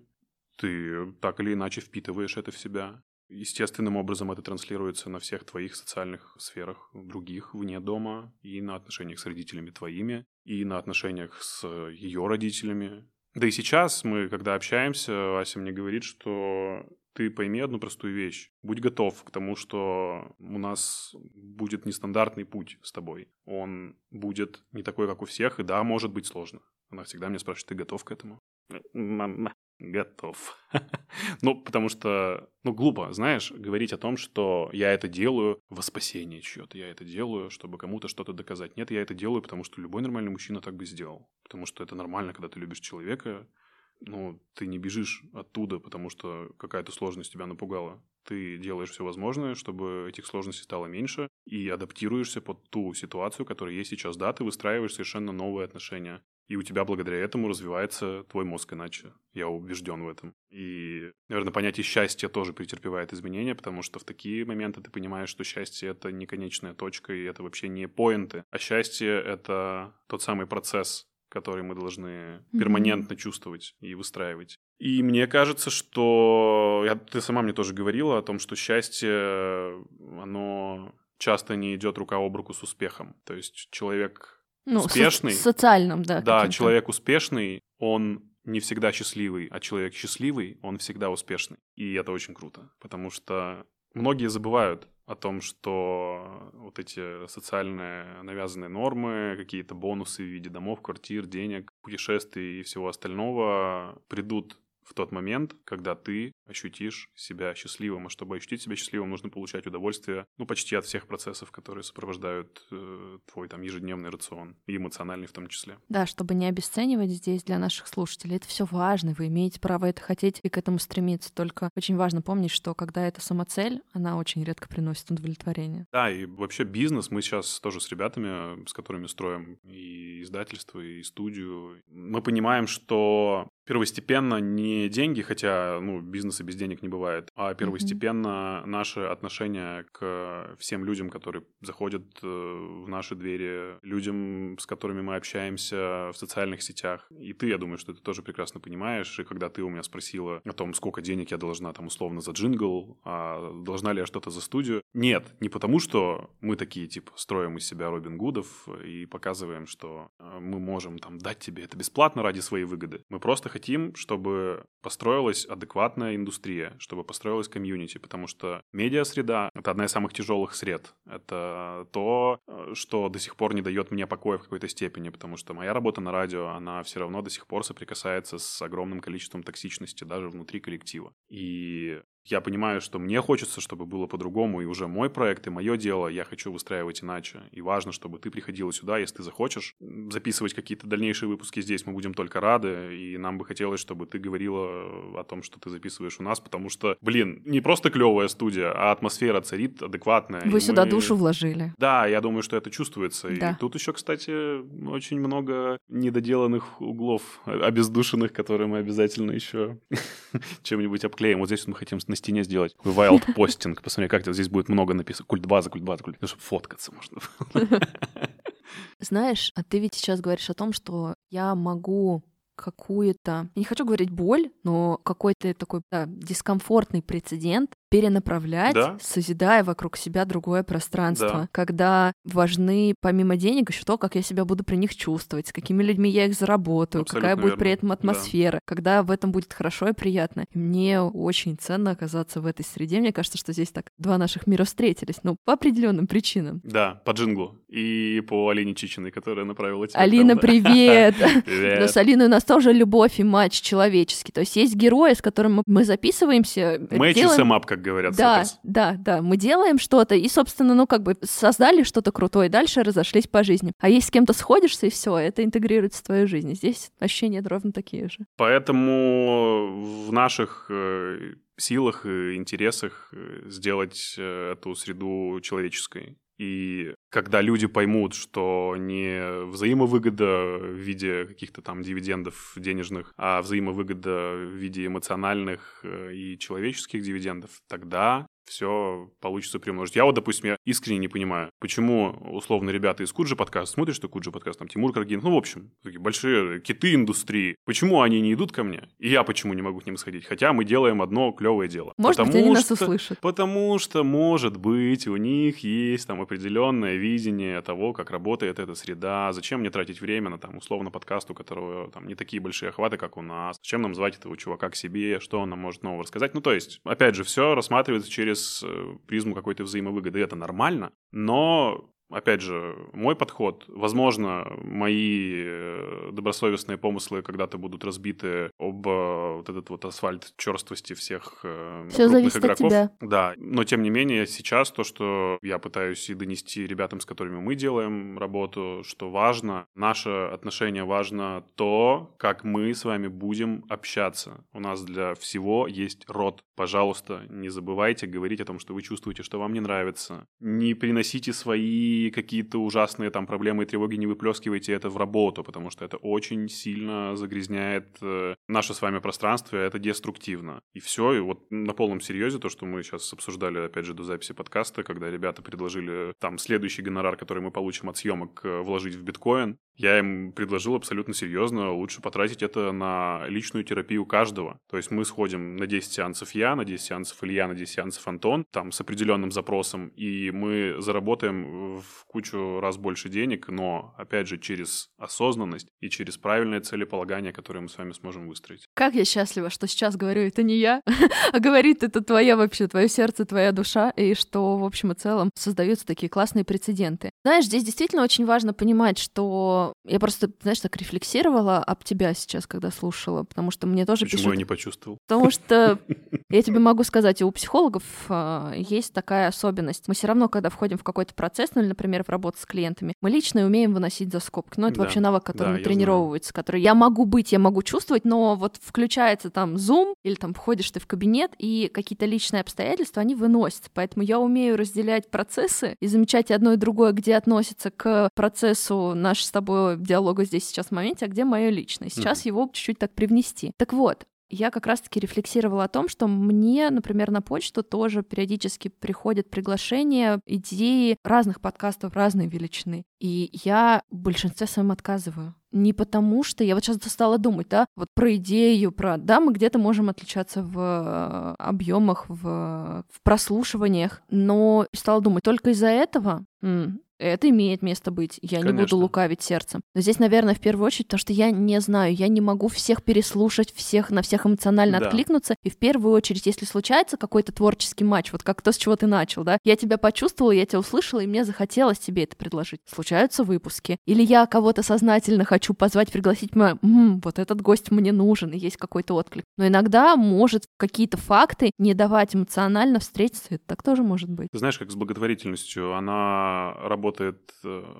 Ты так или иначе впитываешь это в себя. Естественным образом это транслируется на всех твоих социальных сферах, других, вне дома, и на отношениях с родителями твоими, и на отношениях с ее родителями. Да и сейчас мы, когда общаемся, Ася мне говорит, что ты пойми одну простую вещь. Будь готов к тому, что у нас будет нестандартный путь с тобой. Он будет не такой, как у всех, и да, может быть сложно. Она всегда меня спрашивает, ты готов к этому? Готов. ну, потому что, ну, глупо, знаешь, говорить о том, что я это делаю во спасение чье-то, я это делаю, чтобы кому-то что-то доказать. Нет, я это делаю, потому что любой нормальный мужчина так бы сделал. Потому что это нормально, когда ты любишь человека, ну, ты не бежишь оттуда, потому что какая-то сложность тебя напугала. Ты делаешь все возможное, чтобы этих сложностей стало меньше, и адаптируешься под ту ситуацию, которая есть сейчас. Да, ты выстраиваешь совершенно новые отношения. И у тебя благодаря этому развивается твой мозг иначе. Я убежден в этом. И, наверное, понятие счастья тоже претерпевает изменения, потому что в такие моменты ты понимаешь, что счастье — это не конечная точка, и это вообще не поинты. А счастье — это тот самый процесс, который мы должны перманентно чувствовать и выстраивать. И мне кажется, что... Я, ты сама мне тоже говорила о том, что счастье, оно часто не идет рука об руку с успехом. То есть человек Ну, успешный... со- социальном, да. Да, каким-то. человек успешный, он не всегда счастливый, а человек счастливый, он всегда успешный. И это очень круто, потому что многие забывают о том, что вот эти социальные навязанные нормы, какие-то бонусы в виде домов, квартир, денег, путешествий и всего остального придут в тот момент, когда ты ощутишь себя счастливым. А чтобы ощутить себя счастливым, нужно получать удовольствие, ну, почти от всех процессов, которые сопровождают э, твой там ежедневный рацион, и эмоциональный в том числе. Да, чтобы не обесценивать здесь для наших слушателей. Это все важно, вы имеете право это хотеть и к этому стремиться. Только очень важно помнить, что когда это самоцель, она очень редко приносит удовлетворение. Да, и вообще бизнес мы сейчас тоже с ребятами, с которыми строим и издательство, и студию, мы понимаем, что первостепенно не деньги, хотя ну, бизнеса без денег не бывает, а первостепенно наше отношение к всем людям, которые заходят э, в наши двери, людям, с которыми мы общаемся в социальных сетях. И ты, я думаю, что ты тоже прекрасно понимаешь. И когда ты у меня спросила о том, сколько денег я должна там условно за джингл, а должна ли я что-то за студию, нет, не потому что мы такие, типа, строим из себя Робин Гудов и показываем, что э, мы можем там дать тебе это бесплатно ради своей выгоды. Мы просто хотим, чтобы построилась адекватная индустрия, чтобы построилась комьюнити, потому что медиа-среда — это одна из самых тяжелых сред. Это то, э, что до сих пор не дает мне покоя в какой-то степени, потому что моя работа на радио, она все равно до сих пор соприкасается с огромным количеством токсичности даже внутри коллектива. И я понимаю, что мне хочется, чтобы было по-другому, и уже мой проект, и мое дело, я хочу выстраивать иначе. И важно, чтобы ты приходила сюда, если ты захочешь записывать какие-то дальнейшие выпуски здесь, мы будем только рады, и нам бы хотелось, чтобы ты говорила о том, что ты записываешь у нас, потому что, блин, не просто клевая студия, а атмосфера царит адекватная. Вы сюда мы- душу вложили. Да, я думаю, что это чувствуется. Да. И тут еще, кстати, очень много недоделанных углов, а- обездушенных, которые мы обязательно еще чем-нибудь обклеим. Вот здесь мы хотим на стене сделать wild постинг. Посмотри, как здесь будет много написано. Культ база, культ база, культ. Ну, чтобы фоткаться можно. было. Знаешь, а ты ведь сейчас говоришь о том, что я могу какую-то, не хочу говорить боль, но какой-то такой да, дискомфортный прецедент перенаправлять, Да. созидая вокруг себя другое пространство, Да. когда важны помимо денег еще то, как я себя буду при них чувствовать, с какими людьми я их заработаю, какая Абсолютно будет при верно. этом Да. атмосфера, когда в этом будет хорошо и приятно. И мне очень ценно оказаться в этой среде. Мне кажется, что здесь так два наших мира встретились, ну, по определенным причинам. Да, по джинглу. И по Алине Чичиной, которая направила тебя. Алина, да. привет! Но Привет. с Алиной у нас тоже любовь и матч человеческий. То есть есть герои, с которыми мы записываемся. Match делаем- up, как говорят. Да, Соколс. да, да. Мы делаем что-то и, собственно, ну как бы создали что-то крутое, дальше разошлись по жизни. А если с кем-то сходишься, и все, это интегрируется в твою жизнь. Здесь ощущения ровно такие же. Поэтому в наших э, силах и интересах э, сделать э, эту среду человеческой. И когда люди поймут, что не взаимовыгода в виде каких-то там дивидендов денежных, а взаимовыгода в виде эмоциональных э, и человеческих дивидендов, тогда все получится приумножить. Я вот, допустим, я искренне не понимаю, почему, условно, ребята из Куджи подкаст, смотришь ты Куджи подкаст, там Тимур Каргин, ну, в общем, такие большие киты индустрии, почему они не идут ко мне, и я почему не могу к ним сходить, хотя мы делаем одно клевое дело. Может быть, Потому они нас что- услышат. Потому что, может быть, у них есть там определенное видение того, как работает эта среда. Зачем мне тратить время на там условно подкаст, у которого там не такие большие охваты, как у нас? Зачем нам звать этого чувака к себе? Что он нам может нового рассказать? Ну, то есть, опять же, все рассматривается через э, призму какой-то взаимовыгоды. Это нормально, но Опять же, мой подход, возможно, мои э, добросовестные помыслы когда-то будут разбиты об э, вот этот вот асфальт черствости всех э, Всё крупных зависит от игроков. тебя. Да, но тем не менее сейчас то, что я пытаюсь и донести ребятам, с которыми мы делаем работу, что важно, наше отношение важно то, как мы с вами будем общаться. У нас для всего есть рот. Пожалуйста, не забывайте говорить о том, что вы чувствуете, что вам не нравится. Не приносите свои свои какие-то ужасные там проблемы и тревоги не выплескивайте это в работу, потому что это очень сильно загрязняет э, наше с вами пространство, это деструктивно. И все, и вот на полном серьезе то, что мы сейчас обсуждали, опять же, до записи подкаста, когда ребята предложили там следующий гонорар, который мы получим от съемок, э, вложить в биткоин, я им предложил абсолютно серьезно, лучше потратить это на личную терапию каждого. То есть мы сходим на 10 сеансов я, на 10 сеансов Илья, на 10 сеансов Антон, там с определенным запросом, и мы заработаем в кучу раз больше денег, но, опять же, через осознанность и через правильное целеполагание, которое мы с вами сможем выстроить. Как я счастлива, что сейчас говорю, это не я, а говорит это твоя вообще, твое сердце, твоя душа, и что, в общем и целом, создаются такие классные прецеденты. Знаешь, здесь действительно очень важно понимать, что я просто, знаешь, так рефлексировала об тебя сейчас, когда слушала, потому что мне тоже Почему пишут... я не почувствовал? Потому что я тебе могу сказать, у психологов э, есть такая особенность. Мы все равно, когда входим в какой-то процесс, ну например, в работу с клиентами, мы лично умеем выносить за скобки. Ну, это Да, вообще навык, который да, тренировывается, который я могу быть, я могу чувствовать, но вот включается там Zoom, или там входишь ты в кабинет, и какие-то личные обстоятельства, они выносятся. Поэтому я умею разделять процессы и замечать одно и другое, где относится к процессу наш с тобой диалога здесь сейчас в моменте, а где мое личное. Сейчас Мгм. его чуть-чуть так привнести. Так вот, я как раз-таки рефлексировала о том, что мне, например, на почту тоже периодически приходят приглашения, идеи разных подкастов разной величины. И я в большинстве своем отказываю. Не потому что я вот сейчас стала думать, да, вот про идею, про, да, мы где-то можем отличаться в объемах, в, в прослушиваниях, но стала думать, только из-за этого это имеет место быть. Я не буду Конечно. лукавить сердцем. Но здесь, наверное, в первую очередь, потому что я не знаю, я не могу всех переслушать, всех на всех эмоционально Да. откликнуться. И в первую очередь, если случается какой-то творческий матч, вот как то, с чего ты начал, да, я тебя почувствовала, я тебя услышала, и мне захотелось тебе это предложить. Случаются выпуски. Или я кого-то сознательно хочу позвать, пригласить, понимаю, «М, вот этот гость мне нужен, и есть какой-то отклик. Но иногда может какие-то факты не давать эмоционально встретиться, это так тоже может быть. Ты знаешь, как с благотворительностью, она работает э,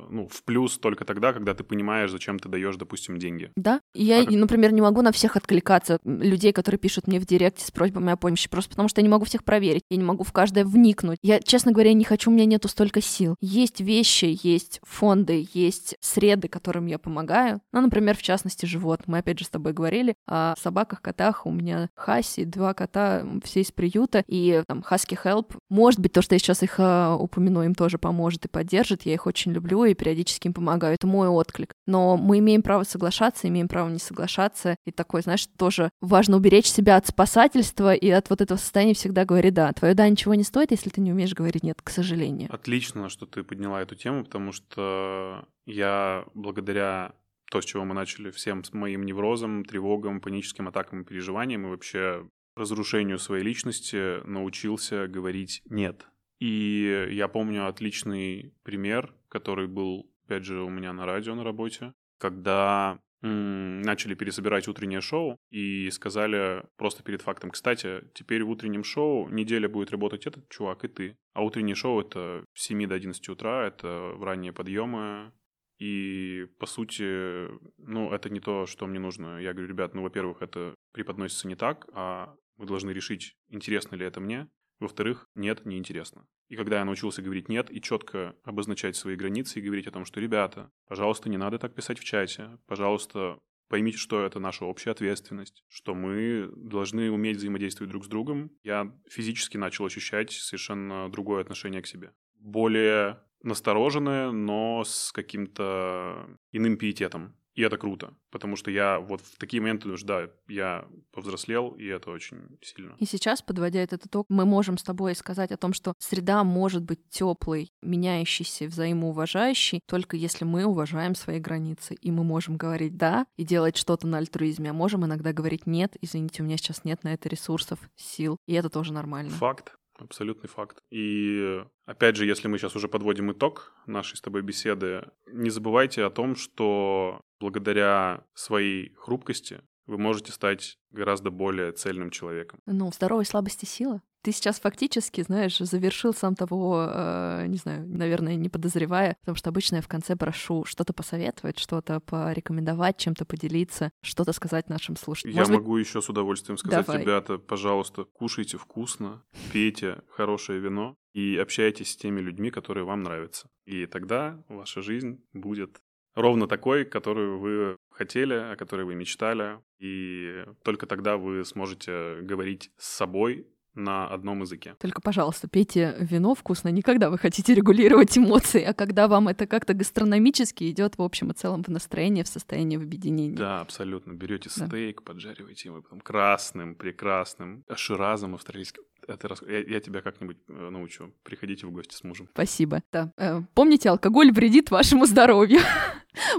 ну, в плюс только тогда, когда ты понимаешь, зачем ты даешь, допустим, деньги. Да. Я, А как- например, не могу на всех откликаться, людей, которые пишут мне в директе с просьбами о помощи, просто потому что я не могу всех проверить, я не могу в каждое вникнуть. Я, честно говоря, не хочу, у меня нету столько сил. Есть вещи, есть фонды, есть среды, которым я помогаю. Ну, например, в частности, живот. Мы опять же с тобой говорили о собаках, котах. У меня Хаси, два кота, все из приюта, и там Husky Help. Может быть, то, что я сейчас их а, упомяну, им тоже поможет и поддержит. Я их очень люблю и периодически им помогаю. Это мой отклик. Но мы имеем право соглашаться, имеем право не соглашаться. И такой, знаешь, тоже важно уберечь себя от спасательства и от вот этого состояния всегда говори «да». Твое «да» ничего не стоит, если ты не умеешь говорить «нет», к сожалению. Отлично, что ты подняла эту тему, потому что я благодаря то, с чего мы начали, всем с моим неврозом, тревогам, паническим атакам и переживаниям и вообще разрушению своей личности научился говорить «нет». И я помню отличный пример, который был, опять же, у меня на радио на работе, когда начали пересобирать утреннее шоу и сказали просто перед фактом, кстати, теперь в утреннем шоу неделя будет работать этот чувак и ты. А утреннее шоу — это с 7 до 11 утра, это ранние подъемы, и, по сути, ну, это не то, что мне нужно. Я говорю, ребят, ну, во-первых, это преподносится не так, а вы должны решить, интересно ли это мне. Во-вторых, нет, неинтересно. И когда я научился говорить «нет» и четко обозначать свои границы и говорить о том, что, ребята, пожалуйста, не надо так писать в чате, пожалуйста, поймите, что это наша общая ответственность, что мы должны уметь взаимодействовать друг с другом, я физически начал ощущать совершенно другое отношение к себе. Более настороженное, но с каким-то иным пиететом. И это круто, потому что я вот в такие моменты думаю, да, я повзрослел, и это очень сильно. И сейчас, подводя этот итог, мы можем с тобой сказать о том, что среда может быть теплой, меняющейся, взаимоуважающей, только если мы уважаем свои границы. И мы можем говорить «да» и делать что-то на альтруизме, а можем иногда говорить «нет», извините, у меня сейчас нет на это ресурсов, сил, и это тоже нормально. Факт, абсолютный факт. И опять же, если мы сейчас уже подводим итог нашей с тобой беседы, не забывайте о том, что благодаря своей хрупкости вы можете стать гораздо более цельным человеком. Ну, в здоровой слабости сила. Ты сейчас фактически, знаешь, завершил сам того, э, не знаю, наверное, не подозревая, потому что обычно я в конце прошу что-то посоветовать, что-то порекомендовать, чем-то поделиться, что-то сказать нашим слушателям. Я Может могу быть... еще с удовольствием сказать, Давай. ребята, пожалуйста, кушайте вкусно, пейте хорошее вино и общайтесь с теми людьми, которые вам нравятся. И тогда ваша жизнь будет ровно такой, которую вы хотели, о которой вы мечтали, и только тогда вы сможете говорить с собой на одном языке. Только, пожалуйста, пейте вино вкусно не когда вы хотите регулировать эмоции, а когда вам это как-то гастрономически идет в общем и целом в настроение, в состояние в объединении. Да, абсолютно. Берете да. стейк, поджариваете его потом красным, прекрасным, ширазом австралийским. Это рас... я, я тебя как-нибудь э, научу. Приходите в гости с мужем. Спасибо. Да. Э, помните, алкоголь вредит вашему здоровью.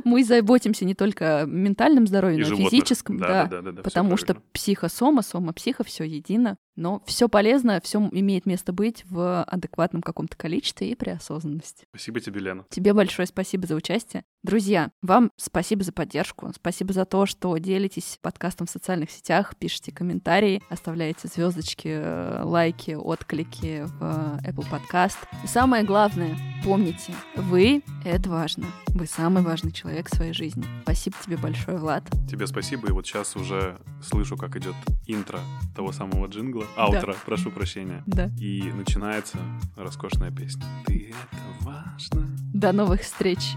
Мы заботимся не только о ментальном здоровье, но и физическом, да, да, да, да, да, потому что психосома, сома, психо, все едино. Но все полезно, все имеет место быть в адекватном каком-то количестве и при осознанности. Спасибо тебе, Лена. Тебе большое спасибо за участие. Друзья, вам спасибо за поддержку, спасибо за то, что делитесь подкастом в социальных сетях, пишите комментарии, оставляете звездочки, э, лайки, отклики в Apple Podcast. И самое главное, помните, вы — это важно. Вы самый важный человек в своей жизни. Спасибо тебе большое, Влад. Тебе спасибо, и вот сейчас уже слышу, как идет интро того самого джингла, аутро, да. прошу прощения. Да. И начинается роскошная песня. Ты это важно. До новых встреч.